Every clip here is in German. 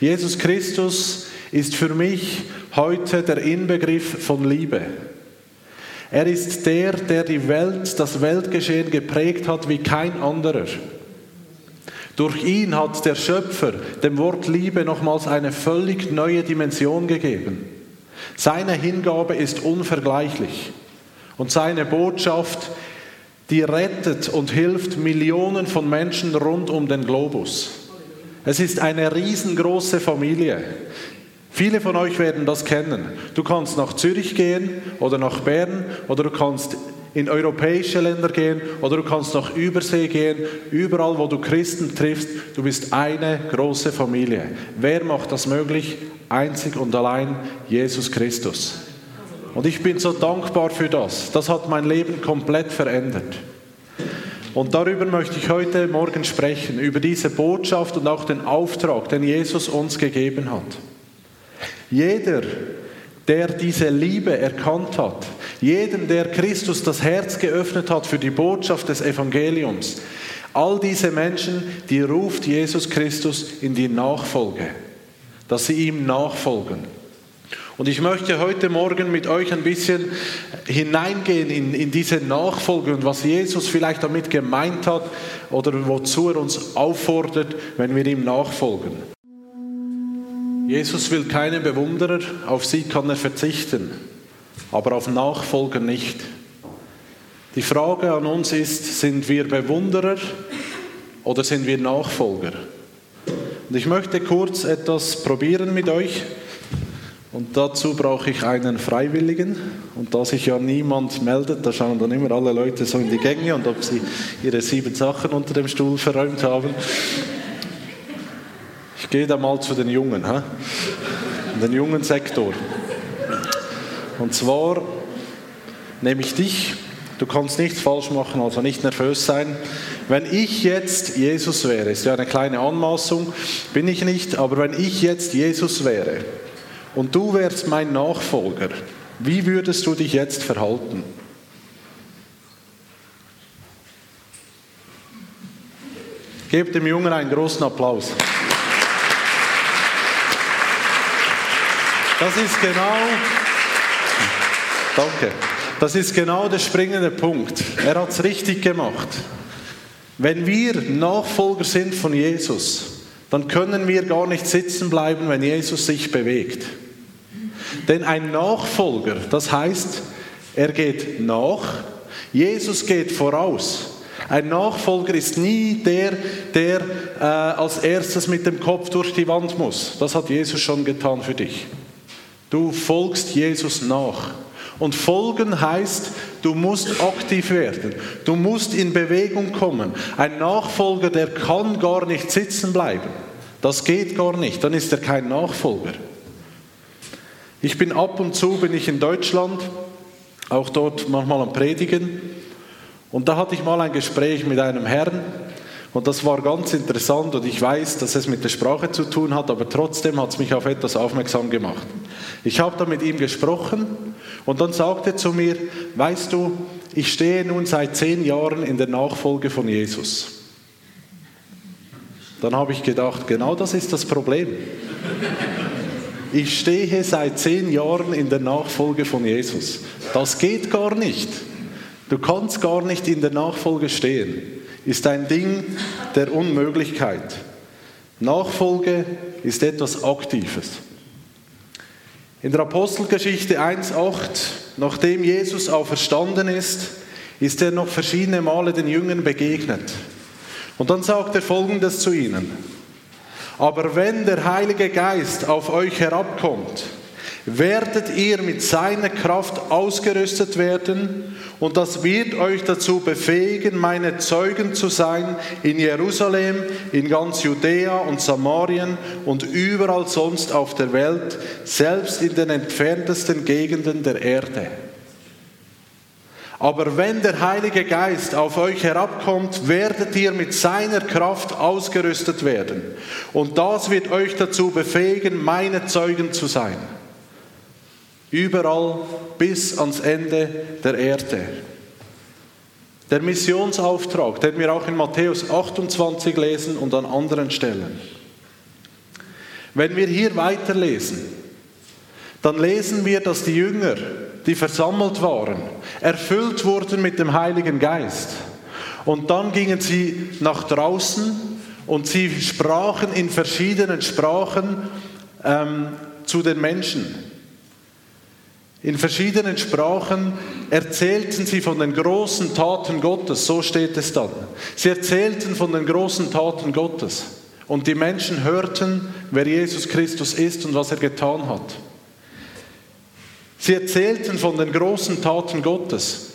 Jesus Christus ist für mich heute der Inbegriff von Liebe. Er ist der, der die Welt, das Weltgeschehen geprägt hat wie kein anderer. Durch ihn hat der Schöpfer dem Wort Liebe nochmals eine völlig neue Dimension gegeben. Seine Hingabe ist unvergleichlich und seine Botschaft, die rettet und hilft Millionen von Menschen rund um den Globus. Es ist eine riesengroße Familie. Viele von euch werden das kennen. Du kannst nach Zürich gehen oder nach Bern oder du kannst in europäische Länder gehen oder du kannst nach Übersee gehen. Überall, wo du Christen triffst, du bist eine große Familie. Wer macht das möglich? Einzig und allein Jesus Christus. Und ich bin so dankbar für das. Das hat mein Leben komplett verändert. Und darüber möchte ich heute Morgen sprechen, über diese Botschaft und auch den Auftrag, den Jesus uns gegeben hat. Jeder, der diese Liebe erkannt hat, jeden, der Christus das Herz geöffnet hat für die Botschaft des Evangeliums, all diese Menschen, die ruft Jesus Christus in die Nachfolge, dass sie ihm nachfolgen. Und ich möchte heute Morgen mit euch ein bisschen hineingehen in, in diese Nachfolge und was Jesus vielleicht damit gemeint hat oder wozu er uns auffordert, wenn wir ihm nachfolgen. Jesus will keine Bewunderer, auf sie kann er verzichten, aber auf Nachfolger nicht. Die Frage an uns ist, sind wir Bewunderer oder sind wir Nachfolger? Und ich möchte kurz etwas probieren mit euch. Und dazu brauche ich einen Freiwilligen. Und da sich ja niemand meldet, da schauen dann immer alle Leute so in die Gänge und ob sie ihre sieben Sachen unter dem Stuhl verräumt haben. Ich gehe da mal zu den Jungen, he? den jungen Sektor. Und zwar nehme ich dich, du kannst nichts falsch machen, also nicht nervös sein. Wenn ich jetzt Jesus wäre, ist ja eine kleine Anmaßung, bin ich nicht, aber wenn ich jetzt Jesus wäre und du wärst mein Nachfolger, wie würdest du dich jetzt verhalten? Gebt dem Jungen einen großen Applaus. Das ist genau, danke, das ist genau der springende Punkt. Er hat es richtig gemacht. Wenn wir Nachfolger sind von Jesus, dann können wir gar nicht sitzen bleiben, wenn Jesus sich bewegt. Denn ein Nachfolger, das heißt, er geht nach, Jesus geht voraus. Ein Nachfolger ist nie der, der äh, als erstes mit dem Kopf durch die Wand muss. Das hat Jesus schon getan für dich. Du folgst Jesus nach. Und folgen heißt, du musst aktiv werden. Du musst in Bewegung kommen. Ein Nachfolger, der kann gar nicht sitzen bleiben. Das geht gar nicht. Dann ist er kein Nachfolger. Ich bin ab und zu bin ich in Deutschland, auch dort manchmal am Predigen. Und da hatte ich mal ein Gespräch mit einem Herrn, und das war ganz interessant und ich weiß, dass es mit der Sprache zu tun hat, aber trotzdem hat es mich auf etwas aufmerksam gemacht. Ich habe da mit ihm gesprochen und dann sagte er zu mir, weißt du, ich stehe nun seit zehn Jahren in der Nachfolge von Jesus. Dann habe ich gedacht, genau das ist das Problem. Ich stehe seit zehn Jahren in der Nachfolge von Jesus. Das geht gar nicht. Du kannst gar nicht in der Nachfolge stehen ist ein Ding der Unmöglichkeit. Nachfolge ist etwas Aktives. In der Apostelgeschichte 1.8, nachdem Jesus auferstanden ist, ist er noch verschiedene Male den Jüngern begegnet. Und dann sagt er Folgendes zu ihnen. Aber wenn der Heilige Geist auf euch herabkommt, werdet ihr mit seiner Kraft ausgerüstet werden und das wird euch dazu befähigen, meine Zeugen zu sein in Jerusalem, in ganz Judäa und Samarien und überall sonst auf der Welt, selbst in den entferntesten Gegenden der Erde. Aber wenn der Heilige Geist auf euch herabkommt, werdet ihr mit seiner Kraft ausgerüstet werden. Und das wird euch dazu befähigen, meine Zeugen zu sein. Überall bis ans Ende der Erde. Der Missionsauftrag, den wir auch in Matthäus 28 lesen und an anderen Stellen. Wenn wir hier weiterlesen, dann lesen wir, dass die Jünger, die versammelt waren, erfüllt wurden mit dem Heiligen Geist. Und dann gingen sie nach draußen und sie sprachen in verschiedenen Sprachen ähm, zu den Menschen. In verschiedenen Sprachen erzählten sie von den großen Taten Gottes, so steht es dann. Sie erzählten von den großen Taten Gottes. Und die Menschen hörten, wer Jesus Christus ist und was er getan hat. Sie erzählten von den großen Taten Gottes.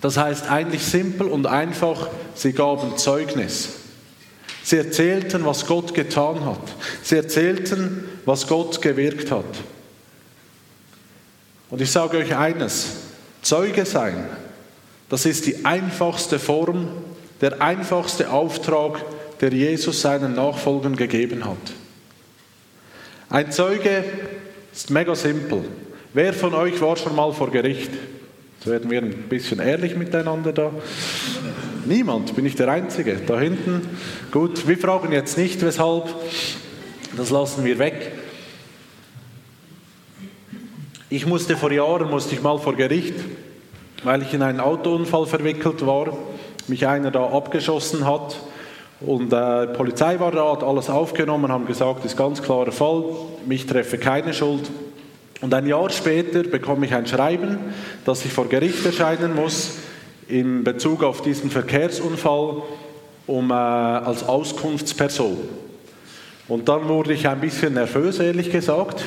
Das heißt eigentlich simpel und einfach, sie gaben Zeugnis. Sie erzählten, was Gott getan hat. Sie erzählten, was Gott gewirkt hat. Und ich sage euch eines, Zeuge sein, das ist die einfachste Form, der einfachste Auftrag, der Jesus seinen Nachfolgern gegeben hat. Ein Zeuge ist mega simpel. Wer von euch war schon mal vor Gericht? Jetzt werden wir ein bisschen ehrlich miteinander da. Niemand, bin ich der Einzige. Da hinten. Gut, wir fragen jetzt nicht weshalb. Das lassen wir weg. Ich musste vor Jahren, musste ich mal vor Gericht, weil ich in einen Autounfall verwickelt war, mich einer da abgeschossen hat und äh, Polizei war da, hat alles aufgenommen, haben gesagt, ist ganz klarer Fall, mich treffe keine Schuld. Und ein Jahr später bekomme ich ein Schreiben, dass ich vor Gericht erscheinen muss in Bezug auf diesen Verkehrsunfall um, äh, als Auskunftsperson. Und dann wurde ich ein bisschen nervös, ehrlich gesagt,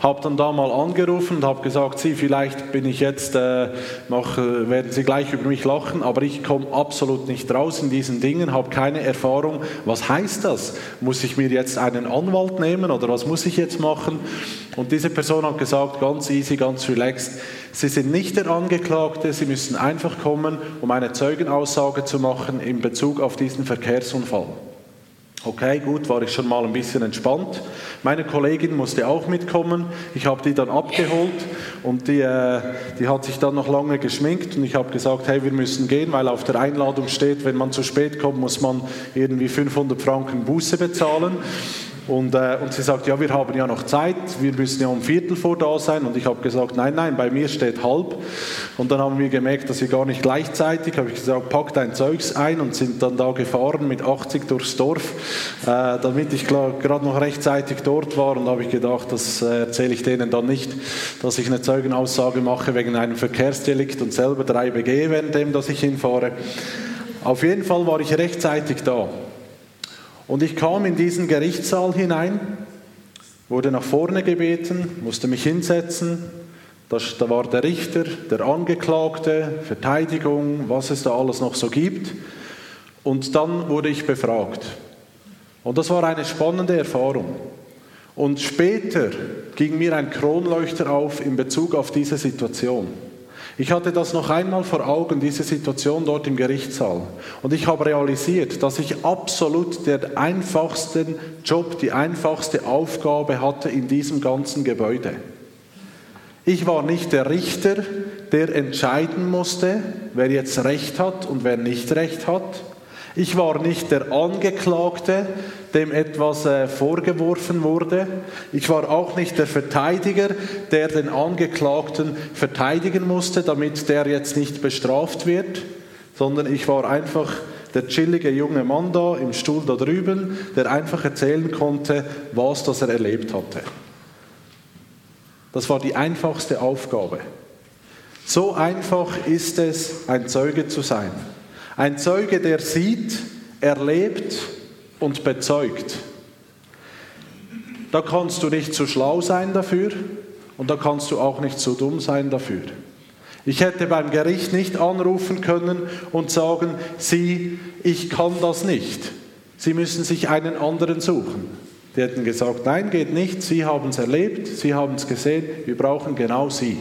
habe dann da mal angerufen und habe gesagt, Sie, vielleicht bin ich jetzt äh, noch, werden Sie gleich über mich lachen, aber ich komme absolut nicht raus in diesen Dingen, habe keine Erfahrung. Was heißt das? Muss ich mir jetzt einen Anwalt nehmen oder was muss ich jetzt machen? Und diese Person hat gesagt, ganz easy, ganz relaxed, Sie sind nicht der Angeklagte, Sie müssen einfach kommen, um eine Zeugenaussage zu machen in Bezug auf diesen Verkehrsunfall. Okay, gut, war ich schon mal ein bisschen entspannt. Meine Kollegin musste auch mitkommen. Ich habe die dann abgeholt und die, äh, die hat sich dann noch lange geschminkt und ich habe gesagt, hey, wir müssen gehen, weil auf der Einladung steht, wenn man zu spät kommt, muss man irgendwie 500 Franken Buße bezahlen. Und, äh, und sie sagt, ja, wir haben ja noch Zeit, wir müssen ja um Viertel vor da sein. Und ich habe gesagt, nein, nein, bei mir steht halb. Und dann haben wir gemerkt, dass wir gar nicht gleichzeitig, habe ich gesagt, pack dein Zeugs ein und sind dann da gefahren mit 80 durchs Dorf, äh, damit ich gerade noch rechtzeitig dort war. Und habe ich gedacht, das äh, erzähle ich denen dann nicht, dass ich eine Zeugenaussage mache wegen einem Verkehrsdelikt und selber drei begehe, währenddem, dass ich hinfahre. Auf jeden Fall war ich rechtzeitig da. Und ich kam in diesen Gerichtssaal hinein, wurde nach vorne gebeten, musste mich hinsetzen. Da, war der Richter, der Angeklagte, Verteidigung, was es da alles noch so gibt. Und dann wurde ich befragt. Und das war eine spannende Erfahrung. Und später ging mir ein Kronleuchter auf in Bezug auf diese Situation. Ich hatte das noch einmal vor Augen, diese Situation dort im Gerichtssaal. Und ich habe realisiert, dass ich absolut den einfachsten Job, die einfachste Aufgabe hatte in diesem ganzen Gebäude. Ich war nicht der Richter, der entscheiden musste, wer jetzt Recht hat und wer nicht Recht hat. Ich war nicht der Angeklagte, dem etwas äh, vorgeworfen wurde. Ich war auch nicht der Verteidiger, der den Angeklagten verteidigen musste, damit der jetzt nicht bestraft wird, sondern ich war einfach der chillige junge Mann da im Stuhl da drüben, der einfach erzählen konnte, was das er erlebt hatte. Das war die einfachste Aufgabe. So einfach ist es, ein Zeuge zu sein. Ein Zeuge, der sieht, erlebt und bezeugt. Da kannst du nicht zu schlau sein dafür und da kannst du auch nicht zu dumm sein dafür. Ich hätte beim Gericht nicht anrufen können und sagen, Sie, ich kann das nicht. Sie müssen sich einen anderen suchen. Die hätten gesagt, nein, geht nicht, Sie haben es erlebt, Sie haben es gesehen, wir brauchen genau Sie.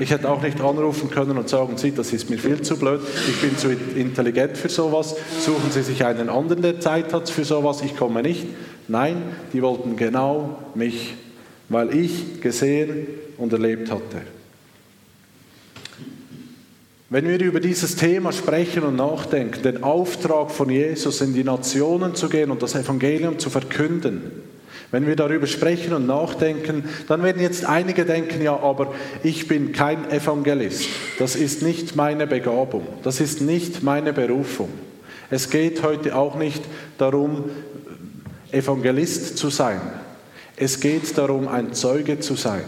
Ich hätte auch nicht anrufen können und sagen, Sie, das ist mir viel zu blöd, ich bin zu intelligent für sowas, suchen Sie sich einen anderen, der Zeit hat für sowas, ich komme nicht. Nein, die wollten genau mich, weil ich gesehen und erlebt hatte. Wenn wir über dieses Thema sprechen und nachdenken, den Auftrag von Jesus in die Nationen zu gehen und das Evangelium zu verkünden, Wenn wir darüber sprechen und nachdenken, dann werden jetzt einige denken, ja, aber ich bin kein Evangelist. Das ist nicht meine Begabung. Das ist nicht meine Berufung. Es geht heute auch nicht darum, Evangelist zu sein. Es geht darum, ein Zeuge zu sein.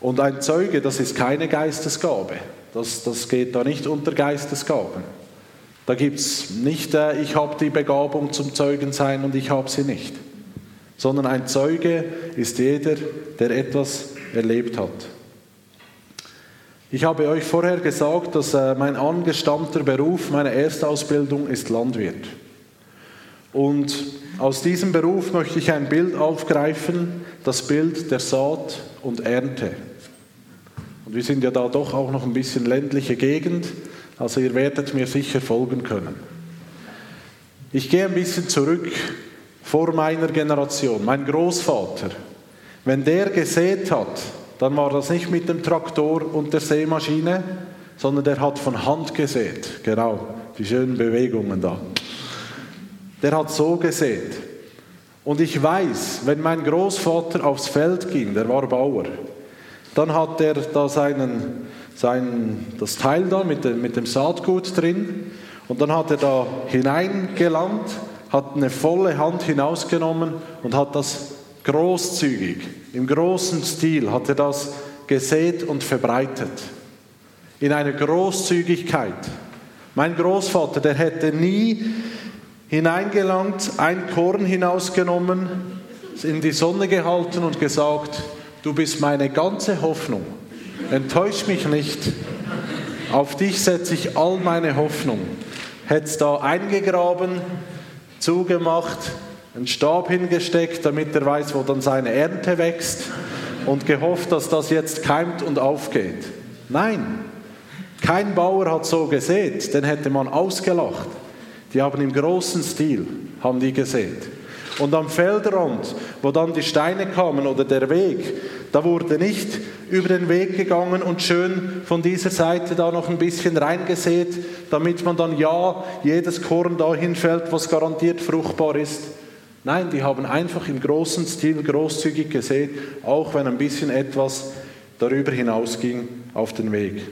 Und ein Zeuge, das ist keine Geistesgabe. Das, das geht da nicht unter Geistesgaben. Da gibt es nicht, äh, ich habe die Begabung zum Zeugen sein und ich habe sie nicht. Sondern ein Zeuge ist jeder, der etwas erlebt hat. Ich habe euch vorher gesagt, dass äh, mein angestammter Beruf, meine Erstausbildung ist Landwirt. Und aus diesem Beruf möchte ich ein Bild aufgreifen, das Bild der Saat und Ernte. Und wir sind ja da doch auch noch ein bisschen ländliche Gegend, also ihr werdet mir sicher folgen können. Ich gehe ein bisschen zurück vor meiner Generation. Mein Großvater, wenn der gesät hat, dann war das nicht mit dem Traktor und der Sämaschine, sondern der hat von Hand gesät. Genau, die schönen Bewegungen da. Der hat so gesät. Und ich weiß, wenn mein Großvater aufs Feld ging, der war Bauer, dann hat er da seinen, sein, das Teil da mit, dem, mit dem Saatgut drin und dann hat er da hineingelangt, hat eine volle Hand hinausgenommen und hat das großzügig, im großen Stil, hat er das gesät und verbreitet. In einer Großzügigkeit. Mein Großvater, der hätte nie hineingelangt, ein Korn hinausgenommen, in die Sonne gehalten und gesagt, Du bist meine ganze Hoffnung. Enttäusch mich nicht. Auf dich setze ich all meine Hoffnung. Hättest da eingegraben, zugemacht, einen Stab hingesteckt, damit er weiß, wo dann seine Ernte wächst und gehofft, dass das jetzt keimt und aufgeht. Nein, kein Bauer hat so gesät, den hätte man ausgelacht. Die haben im großen Stil, haben die gesät. Und am Feldrand, wo dann die Steine kamen oder der Weg, da wurde nicht über den Weg gegangen und schön von dieser Seite da noch ein bisschen reingesät, damit man dann ja jedes Korn dahin fällt, was garantiert fruchtbar ist. Nein, die haben einfach im großen Stil großzügig gesät, auch wenn ein bisschen etwas darüber hinausging auf den Weg.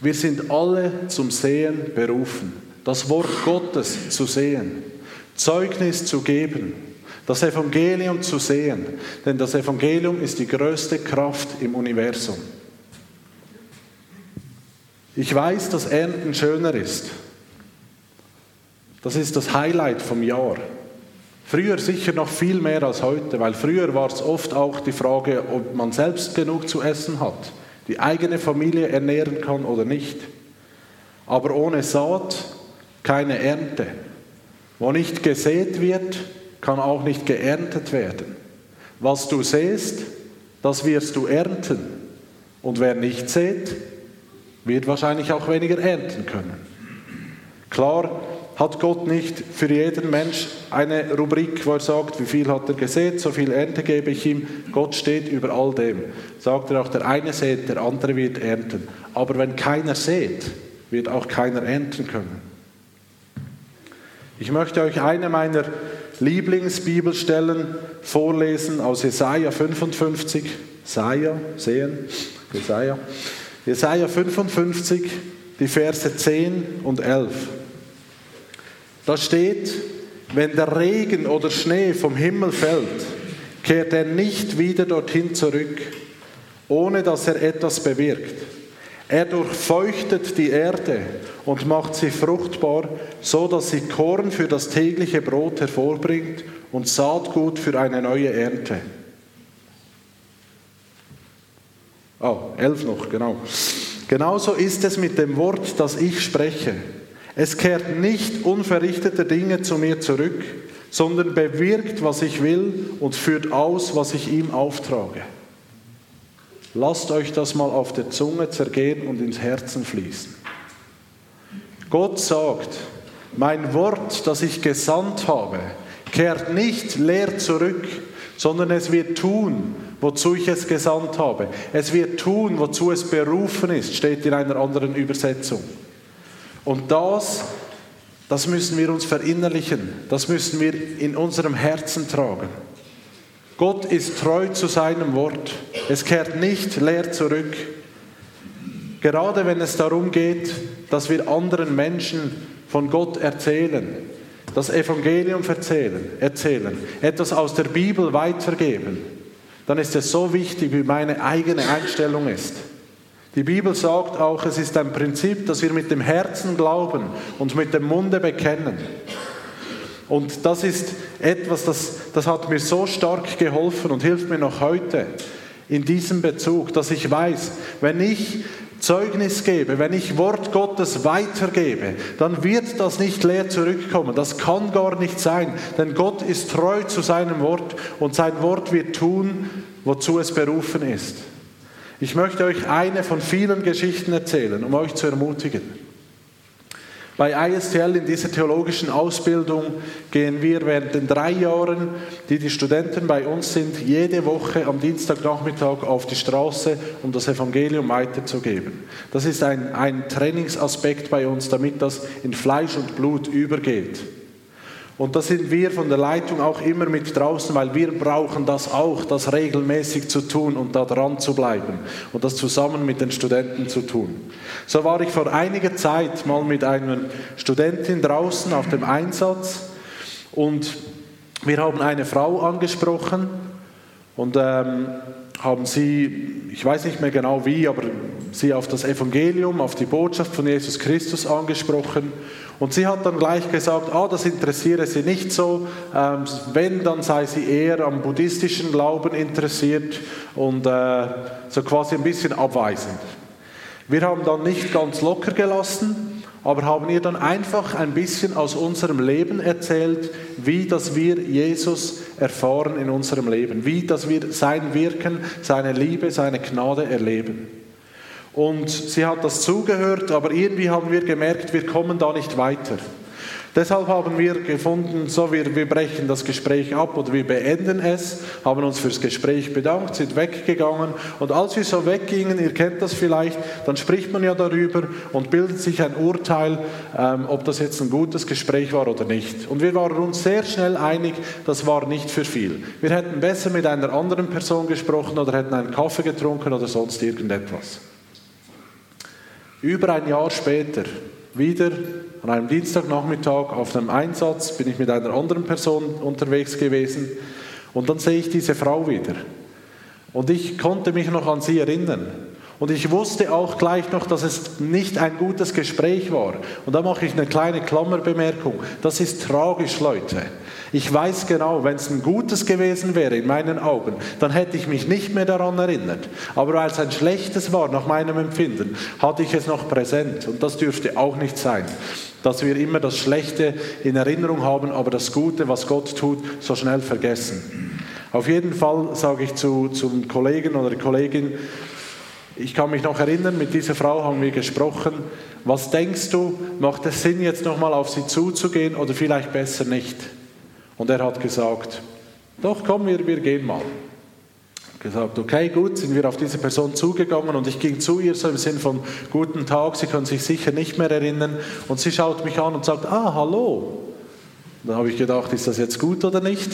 Wir sind alle zum Sehen berufen, das Wort Gottes zu sehen. Zeugnis zu geben, das Evangelium zu sehen, denn das Evangelium ist die größte Kraft im Universum. Ich weiß, dass Ernten schöner ist. Das ist das Highlight vom Jahr. Früher sicher noch viel mehr als heute, weil früher war es oft auch die Frage, ob man selbst genug zu essen hat, die eigene Familie ernähren kann oder nicht. Aber ohne Saat keine Ernte. Wo nicht gesät wird, kann auch nicht geerntet werden. Was du säst, das wirst du ernten. Und wer nicht sät, wird wahrscheinlich auch weniger ernten können. Klar hat Gott nicht für jeden Mensch eine Rubrik, wo er sagt, wie viel hat er gesät, so viel Ernte gebe ich ihm. Gott steht über all dem. Sagt er auch, der eine sät, der andere wird ernten. Aber wenn keiner sät, wird auch keiner ernten können. Ich möchte euch eine meiner Lieblingsbibelstellen vorlesen aus Jesaja 55. Jesaja, sehen, Jesaja. Jesaja 55, die Verse 10 und 11. Da steht, wenn der Regen oder Schnee vom Himmel fällt, kehrt er nicht wieder dorthin zurück, ohne dass er etwas bewirkt. Er durchfeuchtet die Erde und macht sie fruchtbar, so dass sie Korn für das tägliche Brot hervorbringt und Saatgut für eine neue Ernte. Oh, elf noch, genau. Genauso ist es mit dem Wort, das ich spreche. Es kehrt nicht unverrichteter Dinge zu mir zurück, sondern bewirkt, was ich will und führt aus, was ich ihm auftrage. Lasst euch das mal auf der Zunge zergehen und ins Herzen fließen. Gott sagt, mein Wort, das ich gesandt habe, kehrt nicht leer zurück, sondern es wird tun, wozu ich es gesandt habe. Es wird tun, wozu es berufen ist, steht in einer anderen Übersetzung. Und das, das müssen wir uns verinnerlichen, das müssen wir in unserem Herzen tragen. Gott ist treu zu seinem Wort. Es kehrt nicht leer zurück. Gerade wenn es darum geht, dass wir anderen Menschen von Gott erzählen, das Evangelium erzählen, erzählen, etwas aus der Bibel weitergeben, dann ist es so wichtig, wie meine eigene Einstellung ist. Die Bibel sagt auch, es ist ein Prinzip, dass wir mit dem Herzen glauben und mit dem Munde bekennen. Und das ist etwas, das, das hat mir so stark geholfen und hilft mir noch heute in diesem Bezug, dass ich weiß, wenn ich Zeugnis gebe, wenn ich Wort Gottes weitergebe, dann wird das nicht leer zurückkommen. Das kann gar nicht sein, denn Gott ist treu zu seinem Wort und sein Wort wird tun, wozu es berufen ist. Ich möchte euch eine von vielen Geschichten erzählen, um euch zu ermutigen. Bei ISTL in dieser theologischen Ausbildung gehen wir während den drei Jahren, die die Studenten bei uns sind, jede Woche am Dienstagnachmittag auf die Straße, um das Evangelium weiterzugeben. Das ist ein, ein Trainingsaspekt bei uns, damit das in Fleisch und Blut übergeht. Und da sind wir von der Leitung auch immer mit draußen, weil wir brauchen das auch, das regelmäßig zu tun und da dran zu bleiben und das zusammen mit den Studenten zu tun. So war ich vor einiger Zeit mal mit einer Studentin draußen auf dem Einsatz und wir haben eine Frau angesprochen und ähm, haben sie, ich weiß nicht mehr genau wie, aber sie auf das Evangelium, auf die Botschaft von Jesus Christus angesprochen. Und sie hat dann gleich gesagt, ah, das interessiere sie nicht so. Ähm, wenn, dann sei sie eher am buddhistischen Glauben interessiert und äh, so quasi ein bisschen abweisend. Wir haben dann nicht ganz locker gelassen, aber haben ihr dann einfach ein bisschen aus unserem Leben erzählt, wie dass wir Jesus erfahren in unserem Leben, wie dass wir sein Wirken, seine Liebe, seine Gnade erleben. Und sie hat das zugehört, aber irgendwie haben wir gemerkt, wir kommen da nicht weiter. Deshalb haben wir gefunden, so wir, wir brechen das Gespräch ab oder wir beenden es, haben uns fürs Gespräch bedankt, sind weggegangen und als wir so weggingen, ihr kennt das vielleicht, dann spricht man ja darüber und bildet sich ein Urteil, ähm, ob das jetzt ein gutes Gespräch war oder nicht. Und wir waren uns sehr schnell einig, das war nicht für viel. Wir hätten besser mit einer anderen Person gesprochen oder hätten einen Kaffee getrunken oder sonst irgendetwas. Über ein Jahr später, wieder an einem Dienstagnachmittag auf einem Einsatz, bin ich mit einer anderen Person unterwegs gewesen und dann sehe ich diese Frau wieder. Und ich konnte mich noch an sie erinnern. Und ich wusste auch gleich noch, dass es nicht ein gutes Gespräch war. Und da mache ich eine kleine Klammerbemerkung. Das ist tragisch, Leute. Ich weiß genau, wenn es ein gutes gewesen wäre in meinen Augen, dann hätte ich mich nicht mehr daran erinnert. Aber weil es ein schlechtes war nach meinem Empfinden, hatte ich es noch präsent. Und das dürfte auch nicht sein, dass wir immer das Schlechte in Erinnerung haben, aber das Gute, was Gott tut, so schnell vergessen. Auf jeden Fall sage ich zu, zum Kollegen oder Kollegin, ich kann mich noch erinnern, mit dieser Frau haben wir gesprochen. Was denkst du, macht es Sinn, jetzt nochmal auf sie zuzugehen oder vielleicht besser nicht? Und er hat gesagt, doch komm, wir, wir gehen mal. Gesagt, okay, gut, sind wir auf diese Person zugegangen und ich ging zu ihr so im Sinn von guten Tag, sie können sich sicher nicht mehr erinnern und sie schaut mich an und sagt, ah, hallo. Dann habe ich gedacht, ist das jetzt gut oder nicht?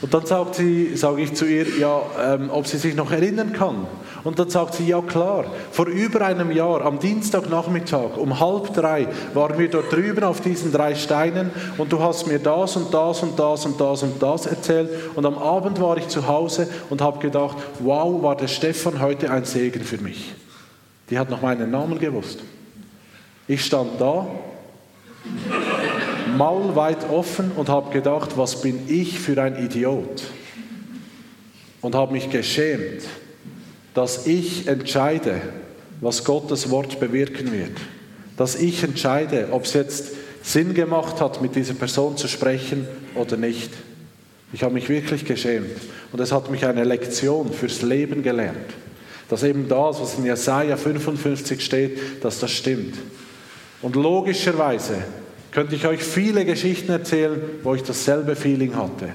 Und dann sagt sie, sage ich zu ihr, ja, ähm, ob sie sich noch erinnern kann. Und dann sagt sie, ja klar, vor über einem Jahr, am Dienstagnachmittag um halb drei, waren wir dort drüben auf diesen drei Steinen und du hast mir das und das und das und das und das erzählt. Und am Abend war ich zu Hause und habe gedacht, wow, war der Stefan heute ein Segen für mich. Die hat noch meinen Namen gewusst. Ich stand da Maul weit offen und habe gedacht, was bin ich für ein Idiot? Und habe mich geschämt, dass ich entscheide, was Gottes Wort bewirken wird. Dass ich entscheide, ob es jetzt Sinn gemacht hat, mit dieser Person zu sprechen oder nicht. Ich habe mich wirklich geschämt. Und es hat mich eine Lektion fürs Leben gelernt. Dass eben das, was in Jesaja 55 steht, dass das stimmt. Und logischerweise könnte ich euch viele Geschichten erzählen, wo ich dasselbe Feeling hatte.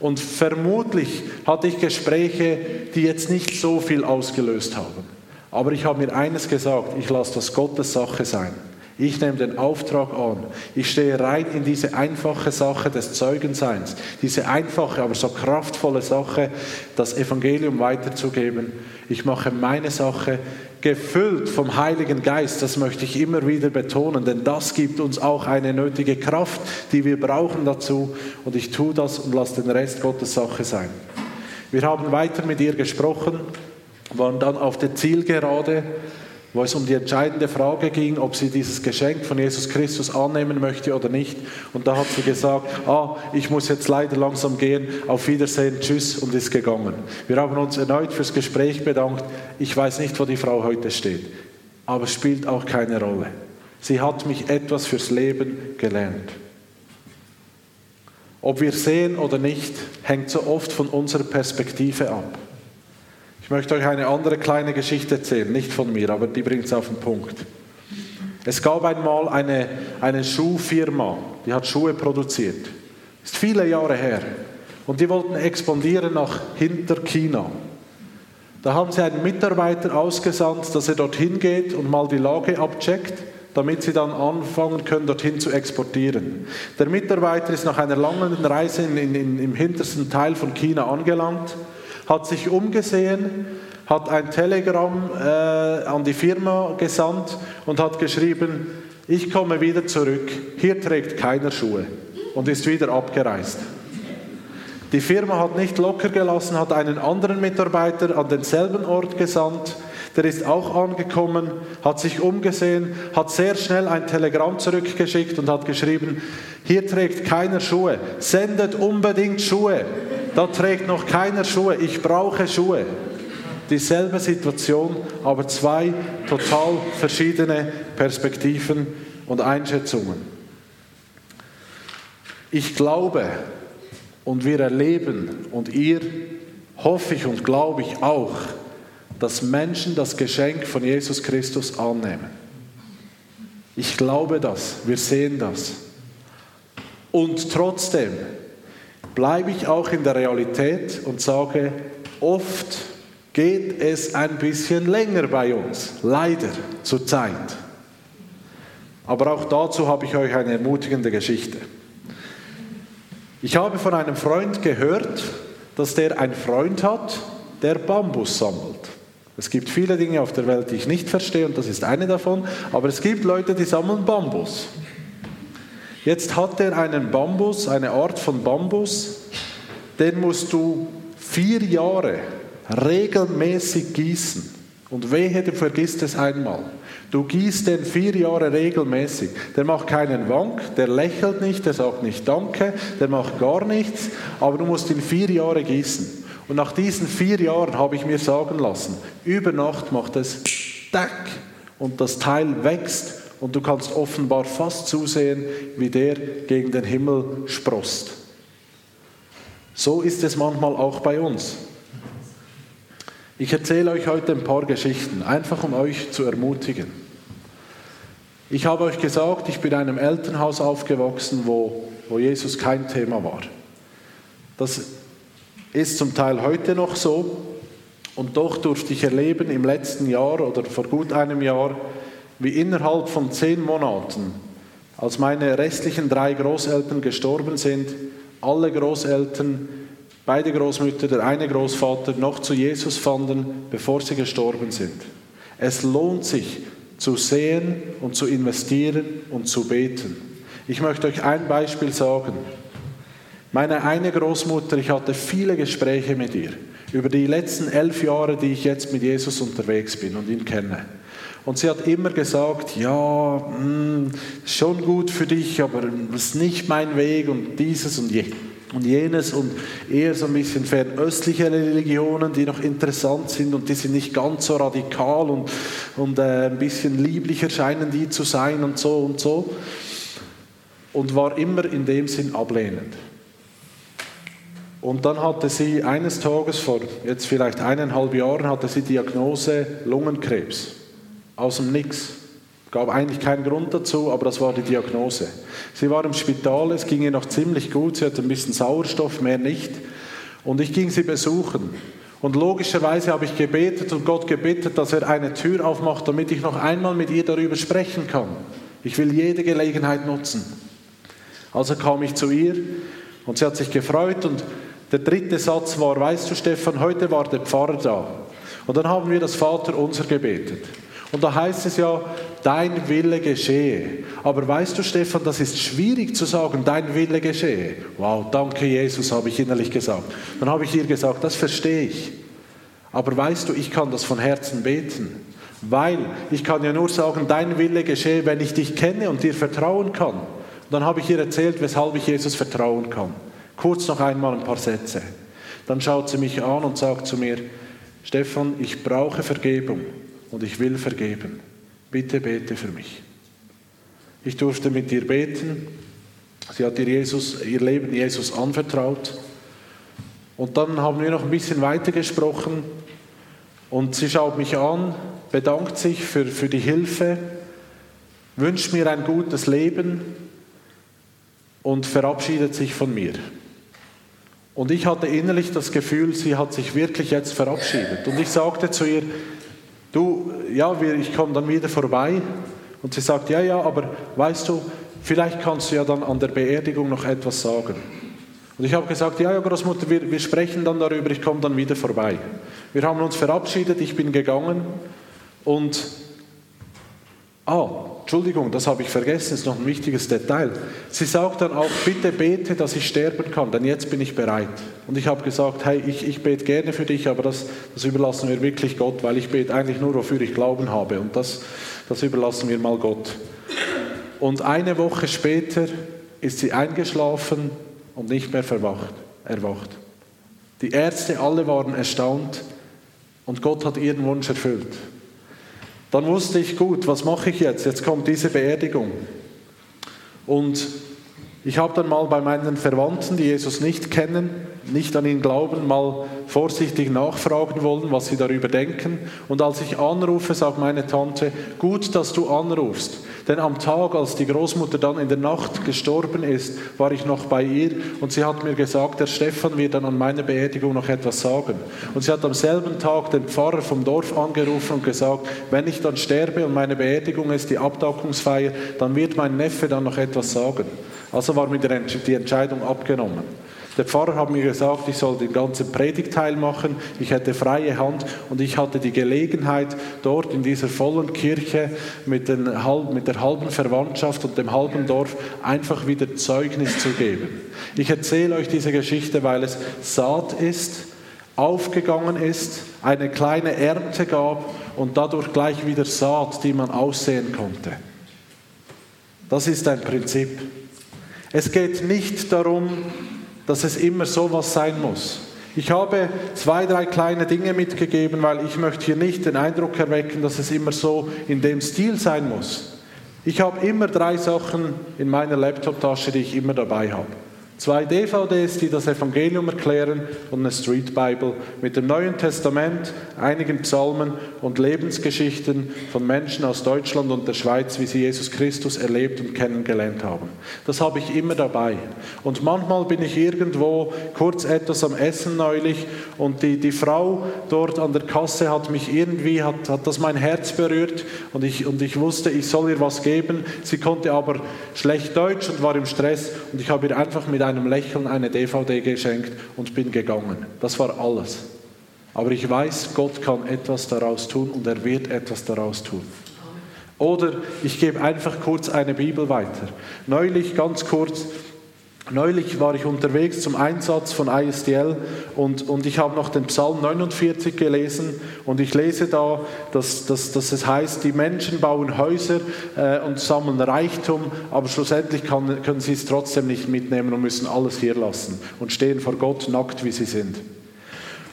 Und vermutlich hatte ich Gespräche, die jetzt nicht so viel ausgelöst haben. Aber ich habe mir eines gesagt, ich lasse das Gottes Sache sein. Ich nehme den Auftrag an. Ich stehe rein in diese einfache Sache des Zeugenseins, diese einfache, aber so kraftvolle Sache, das Evangelium weiterzugeben. Ich mache meine Sache gefüllt vom Heiligen Geist, das möchte ich immer wieder betonen, denn das gibt uns auch eine nötige Kraft, die wir brauchen dazu. Und ich tue das und lasse den Rest Gottes Sache sein. Wir haben weiter mit ihr gesprochen, waren dann auf der Zielgerade wo es um die entscheidende Frage ging, ob sie dieses Geschenk von Jesus Christus annehmen möchte oder nicht. Und da hat sie gesagt, ah, ich muss jetzt leider langsam gehen, auf Wiedersehen, tschüss und ist gegangen. Wir haben uns erneut fürs Gespräch bedankt. Ich weiß nicht, wo die Frau heute steht, aber es spielt auch keine Rolle. Sie hat mich etwas fürs Leben gelernt. Ob wir sehen oder nicht, hängt so oft von unserer Perspektive ab. Ich möchte euch eine andere kleine Geschichte erzählen, nicht von mir, aber die bringt es auf den Punkt. Es gab einmal eine, eine Schuhfirma, die hat Schuhe produziert. Ist viele Jahre her. Und die wollten expandieren nach hinter China. Da haben sie einen Mitarbeiter ausgesandt, dass er dorthin geht und mal die Lage abcheckt, damit sie dann anfangen können, dorthin zu exportieren. Der Mitarbeiter ist nach einer langen Reise in, in, im hintersten Teil von China angelangt hat sich umgesehen, hat ein Telegramm äh, an die Firma gesandt und hat geschrieben, ich komme wieder zurück, hier trägt keiner Schuhe und ist wieder abgereist. Die Firma hat nicht locker gelassen, hat einen anderen Mitarbeiter an denselben Ort gesandt, der ist auch angekommen, hat sich umgesehen, hat sehr schnell ein Telegramm zurückgeschickt und hat geschrieben, hier trägt keiner Schuhe, sendet unbedingt Schuhe. Da trägt noch keiner Schuhe. Ich brauche Schuhe. Dieselbe Situation, aber zwei total verschiedene Perspektiven und Einschätzungen. Ich glaube und wir erleben und ihr hoffe ich und glaube ich auch, dass Menschen das Geschenk von Jesus Christus annehmen. Ich glaube das, wir sehen das. Und trotzdem bleibe ich auch in der Realität und sage, oft geht es ein bisschen länger bei uns, leider zur Zeit. Aber auch dazu habe ich euch eine ermutigende Geschichte. Ich habe von einem Freund gehört, dass der einen Freund hat, der Bambus sammelt. Es gibt viele Dinge auf der Welt, die ich nicht verstehe und das ist eine davon, aber es gibt Leute, die sammeln Bambus. Jetzt hat er einen Bambus, eine Art von Bambus, den musst du vier Jahre regelmäßig gießen. Und wehe, du vergisst es einmal. Du gießt den vier Jahre regelmäßig. Der macht keinen Wank, der lächelt nicht, der sagt nicht Danke, der macht gar nichts, aber du musst ihn vier Jahre gießen. Und nach diesen vier Jahren habe ich mir sagen lassen, über Nacht macht es Tack und das Teil wächst und du kannst offenbar fast zusehen, wie der gegen den Himmel sprost. So ist es manchmal auch bei uns. Ich erzähle euch heute ein paar Geschichten, einfach um euch zu ermutigen. Ich habe euch gesagt, ich bin in einem Elternhaus aufgewachsen, wo, wo Jesus kein Thema war. Das ist zum Teil heute noch so. Und doch durfte ich erleben im letzten Jahr oder vor gut einem Jahr, wie innerhalb von zehn Monaten, als meine restlichen drei Großeltern gestorben sind, alle Großeltern, beide Großmütter, der eine Großvater noch zu Jesus fanden, bevor sie gestorben sind. Es lohnt sich zu sehen und zu investieren und zu beten. Ich möchte euch ein Beispiel sagen. Meine eine Großmutter, ich hatte viele Gespräche mit ihr über die letzten elf Jahre, die ich jetzt mit Jesus unterwegs bin und ihn kenne. Und sie hat immer gesagt, ja, mh, hm, schon gut für dich, aber das ist nicht mein Weg und dieses und, je, und jenes und eher so ein bisschen fernöstliche Religionen, die noch interessant sind und die sind nicht ganz so radikal und, und äh, ein bisschen lieblicher scheinen die zu sein und so und so. Und war immer in dem Sinn ablehnend. Und dann hatte sie eines Tages vor jetzt vielleicht eineinhalb Jahren hatte sie Diagnose Lungenkrebs aus dem Nix. Gab eigentlich keinen Grund dazu, aber das war die Diagnose. Sie war im Spital, es ging ihr noch ziemlich gut, sie hatte ein bisschen Sauerstoff, mehr nicht. Und ich ging sie besuchen. Und logischerweise habe ich gebetet und Gott gebetet, dass er eine Tür aufmacht, damit ich noch einmal mit ihr darüber sprechen kann. Ich will jede Gelegenheit nutzen. Also kam ich zu ihr und sie hat sich gefreut und der dritte Satz war, weißt du Stefan, heute war der Pfarrer da. Und dann haben wir das Vater unser gebetet. Und da heißt es ja, dein Wille geschehe. Aber weißt du, Stefan, das ist schwierig zu sagen, dein Wille geschehe. Wow, danke Jesus, habe ich innerlich gesagt. Dann habe ich ihr gesagt, das verstehe ich. Aber weißt du, ich kann das von Herzen beten. Weil ich kann ja nur sagen, dein Wille geschehe, wenn ich dich kenne und dir vertrauen kann. Und dann habe ich ihr erzählt, weshalb ich Jesus vertrauen kann. Kurz noch einmal ein paar Sätze. Dann schaut sie mich an und sagt zu mir, Stefan, ich brauche Vergebung und ich will vergeben. Bitte bete für mich. Ich durfte mit ihr beten. Sie hat ihr, Jesus, ihr Leben Jesus anvertraut. Und dann haben wir noch ein bisschen weiter gesprochen. Und sie schaut mich an, bedankt sich für, für die Hilfe, wünscht mir ein gutes Leben und verabschiedet sich von mir. Und ich hatte innerlich das Gefühl, sie hat sich wirklich jetzt verabschiedet. Und ich sagte zu ihr, du, ja, ich komme dann wieder vorbei. Und sie sagt, ja, ja, aber weißt du, vielleicht kannst du ja dann an der Beerdigung noch etwas sagen. Und ich habe gesagt, ja, ja, Großmutter, wir, wir sprechen dann darüber, ich komme dann wieder vorbei. Wir haben uns verabschiedet, ich bin gegangen und, ah, Entschuldigung, das habe ich vergessen, ist noch ein wichtiges Detail. Sie sagt dann auch, bitte bete, dass ich sterben kann, denn jetzt bin ich bereit. Und ich habe gesagt, hey, ich, ich bete gerne für dich, aber das, das überlassen wir wirklich Gott, weil ich bete eigentlich nur, wofür ich Glauben habe. Und das, das überlassen wir mal Gott. Und eine Woche später ist sie eingeschlafen und nicht mehr verwacht, erwacht. Die Ärzte alle waren erstaunt und Gott hat ihren Wunsch erfüllt. Dann wusste ich, gut, was mache ich jetzt? Jetzt kommt diese Beerdigung. Und ich habe dann mal bei meinen Verwandten, die Jesus nicht kennen, nicht an ihn glauben, mal vorsichtig nachfragen wollen, was sie darüber denken. Und als ich anrufe, sagt meine Tante, gut, dass du anrufst. Denn am Tag, als die Großmutter dann in der Nacht gestorben ist, war ich noch bei ihr und sie hat mir gesagt, der Stefan wird dann an meiner Beerdigung noch etwas sagen. Und sie hat am selben Tag den Pfarrer vom Dorf angerufen und gesagt, wenn ich dann sterbe und meine Beerdigung ist die Abdackungsfeier, dann wird mein Neffe dann noch etwas sagen. Also war mir die Entscheidung abgenommen. Der Pfarrer hat mir gesagt, ich soll den ganzen Predigteil machen. Ich hätte freie Hand und ich hatte die Gelegenheit, dort in dieser vollen Kirche mit, den, mit der halben Verwandtschaft und dem halben Dorf einfach wieder Zeugnis zu geben. Ich erzähle euch diese Geschichte, weil es Saat ist, aufgegangen ist, eine kleine Ernte gab und dadurch gleich wieder Saat, die man aussehen konnte. Das ist ein Prinzip. Es geht nicht darum, dass es immer so was sein muss. Ich habe zwei, drei kleine Dinge mitgegeben, weil ich möchte hier nicht den Eindruck erwecken, dass es immer so in dem Stil sein muss. Ich habe immer drei Sachen in meiner Laptoptasche, die ich immer dabei habe. Zwei DVDs, die das Evangelium erklären und eine Street Bible mit dem Neuen Testament, einigen Psalmen und Lebensgeschichten von Menschen aus Deutschland und der Schweiz, wie sie Jesus Christus erlebt und kennengelernt haben. Das habe ich immer dabei. Und manchmal bin ich irgendwo kurz etwas am Essen neulich und die, die Frau dort an der Kasse hat mich irgendwie, hat, hat das mein Herz berührt und ich, und ich wusste, ich soll ihr was geben. Sie konnte aber schlecht Deutsch und war im Stress und ich habe ihr einfach mit einem Lächeln eine DVD geschenkt und bin gegangen. Das war alles. Aber ich weiß, Gott kann etwas daraus tun und er wird etwas daraus tun. Oder ich gebe einfach kurz eine Bibel weiter. Neulich ganz kurz Neulich war ich unterwegs zum Einsatz von ISDL und, und ich habe noch den Psalm 49 gelesen und ich lese da, dass, dass, dass es heißt, die Menschen bauen Häuser äh, und sammeln Reichtum, aber schlussendlich kann, können sie es trotzdem nicht mitnehmen und müssen alles hier lassen und stehen vor Gott nackt, wie sie sind.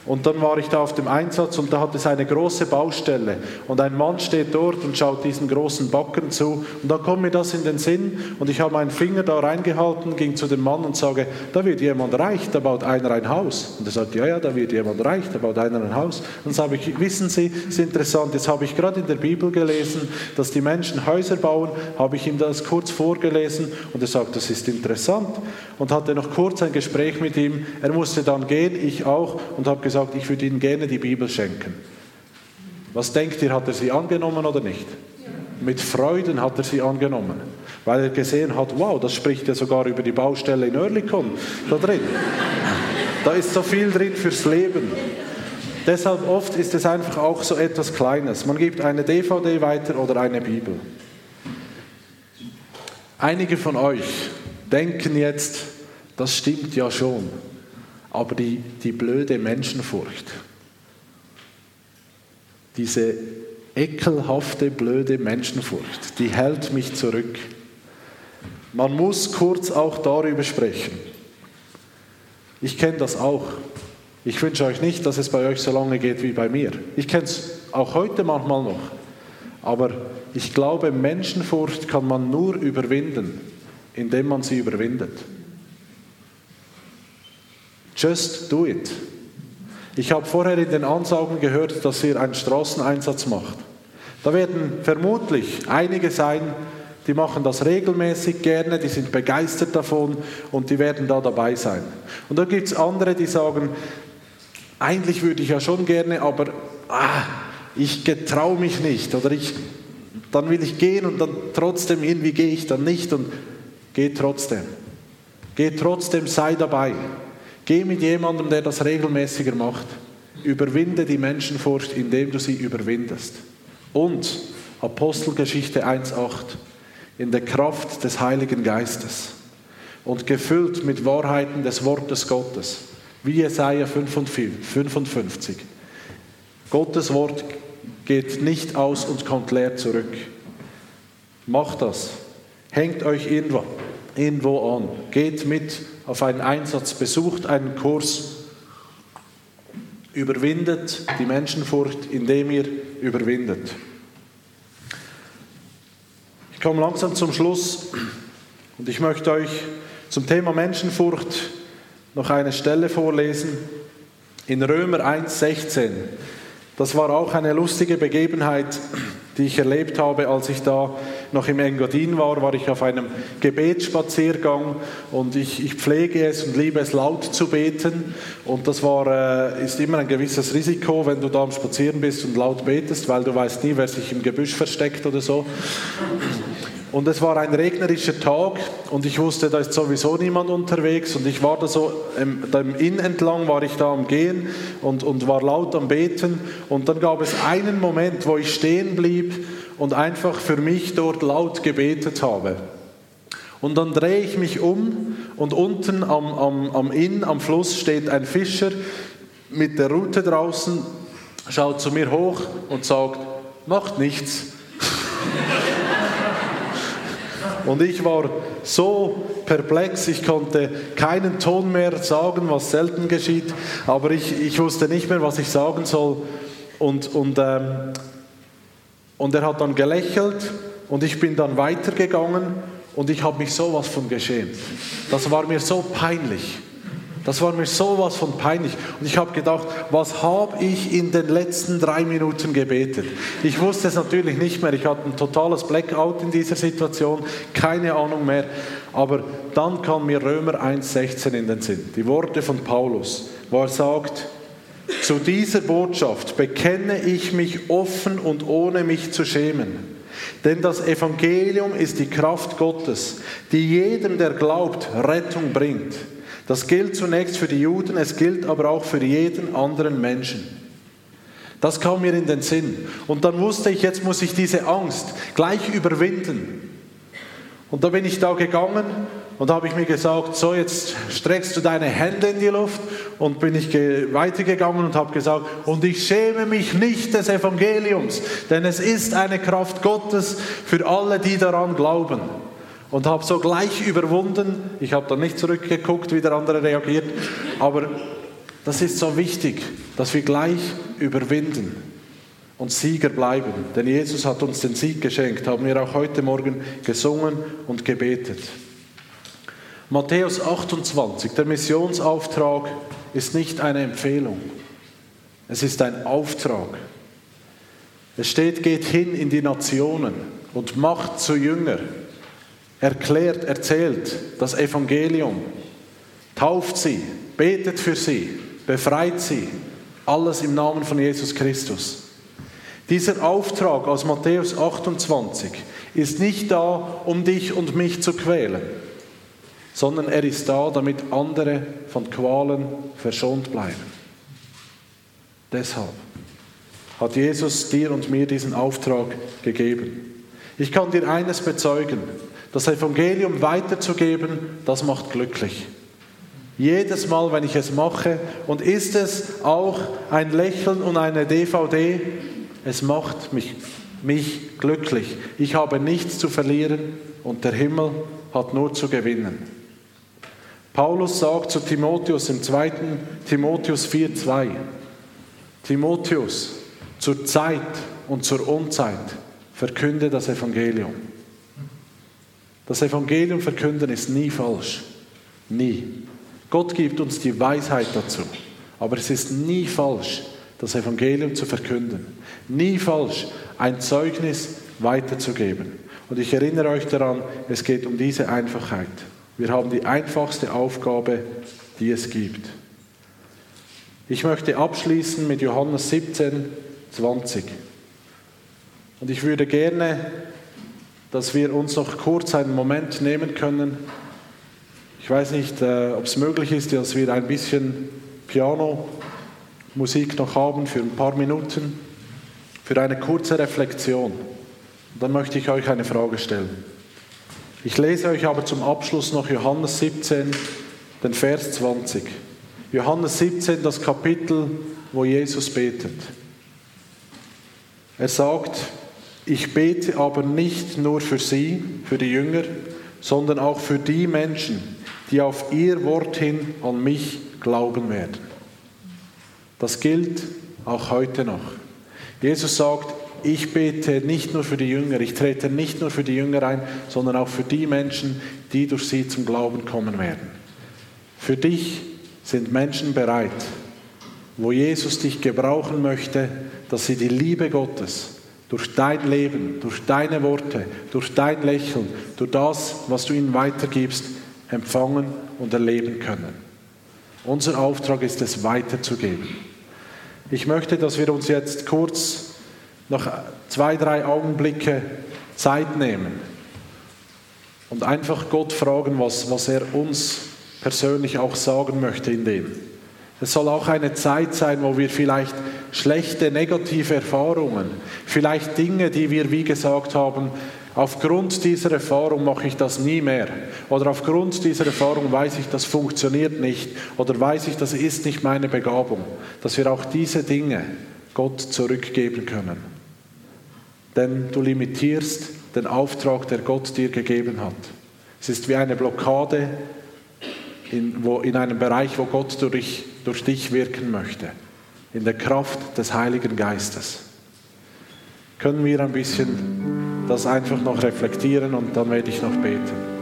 Und dann war ich da auf dem Einsatz und da hat es eine große Baustelle. Und ein Mann steht dort und schaut diesen großen Backen zu. Und dann kommt mir das in den Sinn und ich habe meinen Finger da reingehalten, ging zu dem Mann und sage, da wird jemand reich, da baut einer ein Haus. Und er sagt, ja, ja, da wird jemand reich, da baut einer ein Haus. Und dann sage ich, wissen Sie, ist interessant, jetzt habe ich gerade in der Bibel gelesen, dass die Menschen Häuser bauen, habe ich ihm das kurz vorgelesen und er sagt, das ist interessant. Und hatte noch kurz ein Gespräch mit ihm. Er musste dann gehen, ich auch, und habe gesagt, gesagt, ich würde Ihnen gerne die Bibel schenken. Was denkt ihr, hat er sie angenommen oder nicht? mit Freuden hat er sie angenommen, weil er gesehen hat, wow, das spricht ja sogar über die Baustelle in Oerlikon da drin. Da ist so viel drin fürs Leben. Deshalb oft ist es einfach auch so etwas Kleines. Man gibt eine DVD weiter oder eine Bibel. Einige von euch denken jetzt, das stimmt ja schon, aber die, die blöde Menschenfurcht, diese ekelhafte, blöde Menschenfurcht, die hält mich zurück. Man muss kurz auch darüber sprechen. Ich kenne das auch. Ich wünsche euch nicht, dass es bei euch so lange geht wie bei mir. Ich kenne es auch heute manchmal noch. Aber ich glaube, Menschenfurcht kann man nur überwinden, indem man sie überwindet. Just do it. Ich habe vorher in den Ansagen gehört, dass ihr einen Straßeneinsatz macht. Da werden vermutlich einige sein, die machen das regelmäßig gerne, die sind begeistert davon und die werden da dabei sein. Und dann gibt es andere, die sagen, eigentlich würde ich ja schon gerne, aber ah, ich getraue mich nicht oder ich, dann will ich gehen und dann trotzdem irgendwie gehe ich dann nicht und geh trotzdem. Geh trotzdem, sei dabei. Geh mit jemandem, der das regelmäßiger macht. Überwinde die Menschenfurcht, indem du sie überwindest. Und Apostelgeschichte 1.8 in der Kraft des Heiligen Geistes und gefüllt mit Wahrheiten des Wortes Gottes wie Jesaja 55. Gottes Wort geht nicht aus und kommt leer zurück. Macht das. Hängt euch irgendwo, irgendwo an. Geht mit auf einen Einsatz, besucht einen Kurs. Überwindet die Menschenfurcht, indem ihr überwindet. Ich komme langsam zum Schluss und ich möchte euch zum Thema Menschenfurcht noch eine Stelle vorlesen in Römer 1,16. Das war auch eine lustige Begebenheit, die ich erlebt habe, als ich da noch im Engadin war, war ich auf einem Gebetsspaziergang und ich, ich pflege es und liebe es laut zu beten. Und das war, äh, ist immer ein gewisses Risiko, wenn du da am Spazieren bist und laut betest, weil du weißt nie, wer sich im Gebüsch versteckt oder so. Und es war ein regnerischer Tag und ich wusste, da ist sowieso niemand unterwegs. Und ich war da so, im, im Inn entlang war ich da am Gehen und, und war laut am Beten. Und dann gab es einen Moment, wo ich stehen blieb und einfach für mich dort laut gebetet habe. Und dann drehe ich mich um und unten am, am, am Inn, am Fluss steht ein Fischer mit der Rute draußen, schaut zu mir hoch und sagt, macht nichts. Und ich war so perplex, ich konnte keinen Ton mehr sagen, was selten geschieht, aber ich, ich wusste nicht mehr, was ich sagen soll. Und, und, ähm, und er hat dann gelächelt und ich bin dann weitergegangen und ich habe mich sowas von geschämt. Das war mir so peinlich. Das war mir sowas von peinlich. Und ich habe gedacht, was habe ich in den letzten drei Minuten gebetet? Ich wusste es natürlich nicht mehr. Ich hatte ein totales Blackout in dieser Situation, keine Ahnung mehr. Aber dann kam mir Römer 1,16 in den Sinn. Die Worte von Paulus, wo er sagt, zu dieser Botschaft bekenne ich mich offen und ohne mich zu schämen. Denn das Evangelium ist die Kraft Gottes, die jedem, der glaubt, Rettung bringt. Das gilt zunächst für die Juden, es gilt aber auch für jeden anderen Menschen. Das kam mir in den Sinn. Und dann wusste ich, jetzt muss ich diese Angst gleich überwinden. Und da bin ich da gegangen und habe ich mir gesagt, so jetzt streckst du deine Hände in die Luft und bin ich weitergegangen und habe gesagt, und ich schäme mich nicht des Evangeliums, denn es ist eine Kraft Gottes für alle, die daran glauben und habe so gleich überwunden. Ich habe dann nicht zurückgeguckt, wie der andere reagiert, aber das ist so wichtig, dass wir gleich überwinden und Sieger bleiben. Denn Jesus hat uns den Sieg geschenkt, haben wir auch heute Morgen gesungen und gebetet. Matthäus 28, der Missionsauftrag ist nicht eine Empfehlung, es ist ein Auftrag. Es steht, geht hin in die Nationen und macht zu Jünger. Erklärt, erzählt das Evangelium, tauft sie, betet für sie, befreit sie, alles im Namen von Jesus Christus. Dieser Auftrag aus Matthäus 28 ist nicht da, um dich und mich zu quälen, sondern er ist da, damit andere von Qualen verschont bleiben. Deshalb hat Jesus dir und mir diesen Auftrag gegeben. Ich kann dir eines bezeugen, das Evangelium weiterzugeben, das macht glücklich. Jedes Mal, wenn ich es mache, und ist es auch ein Lächeln und eine DVD, es macht mich, mich glücklich. Ich habe nichts zu verlieren und der Himmel hat nur zu gewinnen. Paulus sagt zu Timotheus im 2. Timotheus 4,2: Timotheus, zur Zeit und zur Unzeit verkünde das Evangelium. Das Evangelium verkünden ist nie falsch. Nie. Gott gibt uns die Weisheit dazu. Aber es ist nie falsch, das Evangelium zu verkünden. Nie falsch, ein Zeugnis weiterzugeben. Und ich erinnere euch daran, es geht um diese Einfachheit. Wir haben die einfachste Aufgabe, die es gibt. Ich möchte abschließen mit Johannes 17, 20. Und ich würde gerne, dass wir uns noch kurz einen Moment nehmen können. Ich weiß nicht, äh, ob es möglich ist, dass wir ein bisschen Piano-Musik noch haben für ein paar Minuten, für eine kurze Reflexion. Und dann möchte ich euch eine Frage stellen. Ich lese euch aber zum Abschluss noch Johannes 17, den Vers 20. Johannes 17, das Kapitel, wo Jesus betet. Er sagt, ich bete aber nicht nur für sie, für die Jünger, sondern auch für die Menschen, die auf ihr Wort hin an mich glauben werden. Das gilt auch heute noch. Jesus sagt, ich bete nicht nur für die Jünger, ich trete nicht nur für die Jünger ein, sondern auch für die Menschen, die durch sie zum Glauben kommen werden. Für dich sind Menschen bereit, wo Jesus dich gebrauchen möchte, dass sie die Liebe Gottes durch dein Leben, durch deine Worte, durch dein Lächeln, durch das, was du ihnen weitergibst, empfangen und erleben können. Unser Auftrag ist es weiterzugeben. Ich möchte, dass wir uns jetzt kurz noch zwei, drei Augenblicke Zeit nehmen und einfach Gott fragen, was, was er uns persönlich auch sagen möchte in dem. Es soll auch eine Zeit sein, wo wir vielleicht schlechte, negative Erfahrungen, vielleicht Dinge, die wir, wie gesagt haben, aufgrund dieser Erfahrung mache ich das nie mehr. Oder aufgrund dieser Erfahrung weiß ich, das funktioniert nicht. Oder weiß ich, das ist nicht meine Begabung. Dass wir auch diese Dinge Gott zurückgeben können. Denn du limitierst den Auftrag, der Gott dir gegeben hat. Es ist wie eine Blockade in, wo, in einem Bereich, wo Gott durch, durch dich wirken möchte. In der Kraft des Heiligen Geistes. Können wir ein bisschen das einfach noch reflektieren und dann werde ich noch beten.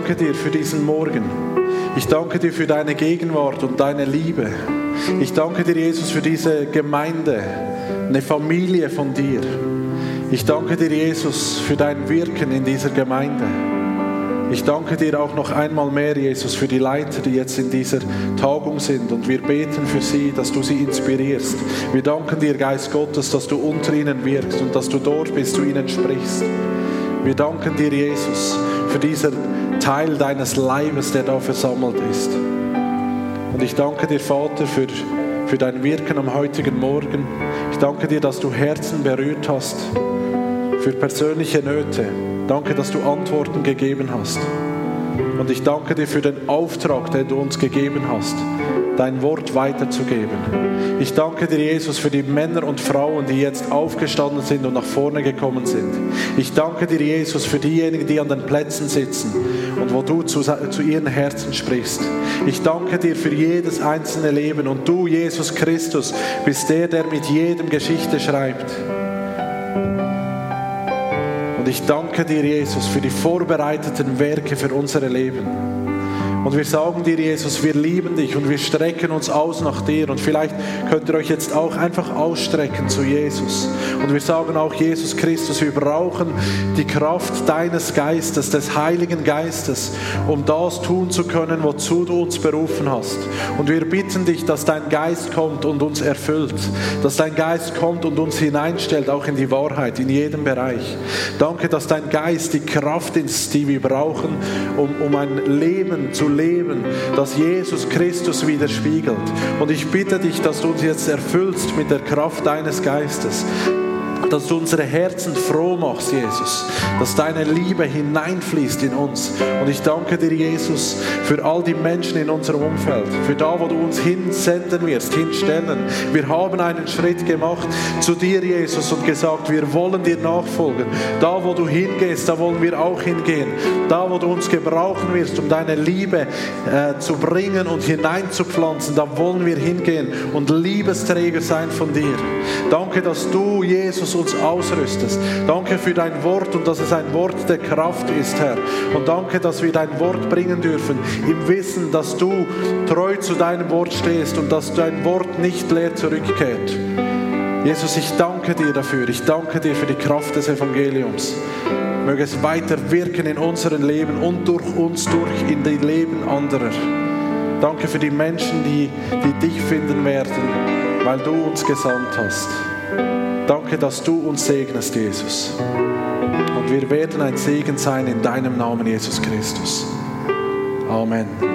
Danke dir für diesen Morgen. Ich danke dir für deine Gegenwart und deine Liebe. Ich danke dir, Jesus, für diese Gemeinde, eine Familie von dir. Ich danke dir, Jesus, für dein Wirken in dieser Gemeinde. Ich danke dir auch noch einmal mehr, Jesus, für die Leiter, die jetzt in dieser Tagung sind. Und wir beten für sie, dass du sie inspirierst. Wir danken dir, Geist Gottes, dass du unter ihnen wirkst und dass du dort bist, du ihnen sprichst. Wir danken dir, Jesus, für diesen Teil deines Leibes, der da versammelt ist. Und ich danke dir, Vater, für, für dein Wirken am heutigen Morgen. Ich danke dir, dass du Herzen berührt hast für persönliche Nöte. Danke, dass du Antworten gegeben hast. Und ich danke dir für den Auftrag, den du uns gegeben hast, dein Wort weiterzugeben. Ich danke dir, Jesus, für die Männer und Frauen, die jetzt aufgestanden sind und nach vorne gekommen sind. Ich danke dir, Jesus, für diejenigen, die an den Plätzen sitzen und wo du zu, zu ihren Herzen sprichst. Ich danke dir für jedes einzelne Leben und du, Jesus Christus, bist der, der mit jedem Geschichte schreibt. Und ich danke dir, Jesus, für die vorbereiteten Werke für unsere Leben. Und wir sagen dir, Jesus, wir lieben dich und wir strecken uns aus nach dir. Und vielleicht könnt ihr euch jetzt auch einfach ausstrecken zu Jesus. Und wir sagen auch, Jesus Christus, wir brauchen die Kraft deines Geistes, des Heiligen Geistes, um das tun zu können, wozu du uns berufen hast. Und wir bitten dich, dass dein Geist kommt und uns erfüllt, dass dein Geist kommt und uns hineinstellt, auch in die Wahrheit, in jedem Bereich. Danke, dass dein Geist die Kraft ist, die wir brauchen, um, um ein Leben zu leben, das Jesus Christus widerspiegelt. Und ich bitte dich, dass du uns jetzt erfüllst mit der Kraft deines Geistes, dass du unsere Herzen froh machst, Jesus, dass deine Liebe hineinfließt in uns. Und ich danke dir, Jesus, für all die Menschen in unserem Umfeld, für da, wo du uns hinsenden wirst, hinstellen. Wir haben einen Schritt gemacht zu dir, Jesus, und gesagt, wir wollen dir nachfolgen. Da, wo du hingehst, da wollen wir auch hingehen. Da, wo du uns gebrauchen wirst, um deine Liebe äh, zu bringen und hineinzupflanzen, da wollen wir hingehen und Liebesträger sein von dir. Danke, dass du, Jesus, uns ausrüstest. Danke für dein Wort und dass es ein Wort der Kraft ist, Herr. Und danke, dass wir dein Wort bringen dürfen, im Wissen, dass du treu zu deinem Wort stehst und dass dein Wort nicht leer zurückkehrt. Jesus, ich danke dir dafür. Ich danke dir für die Kraft des Evangeliums. Möge es weiter wirken in unserem Leben und durch uns durch in die Leben anderer. Danke für die Menschen, die, die dich finden werden, weil du uns gesandt hast. Danke, dass du uns segnest, Jesus. Und wir werden ein Segen sein in deinem Namen, Jesus Christus. Amen.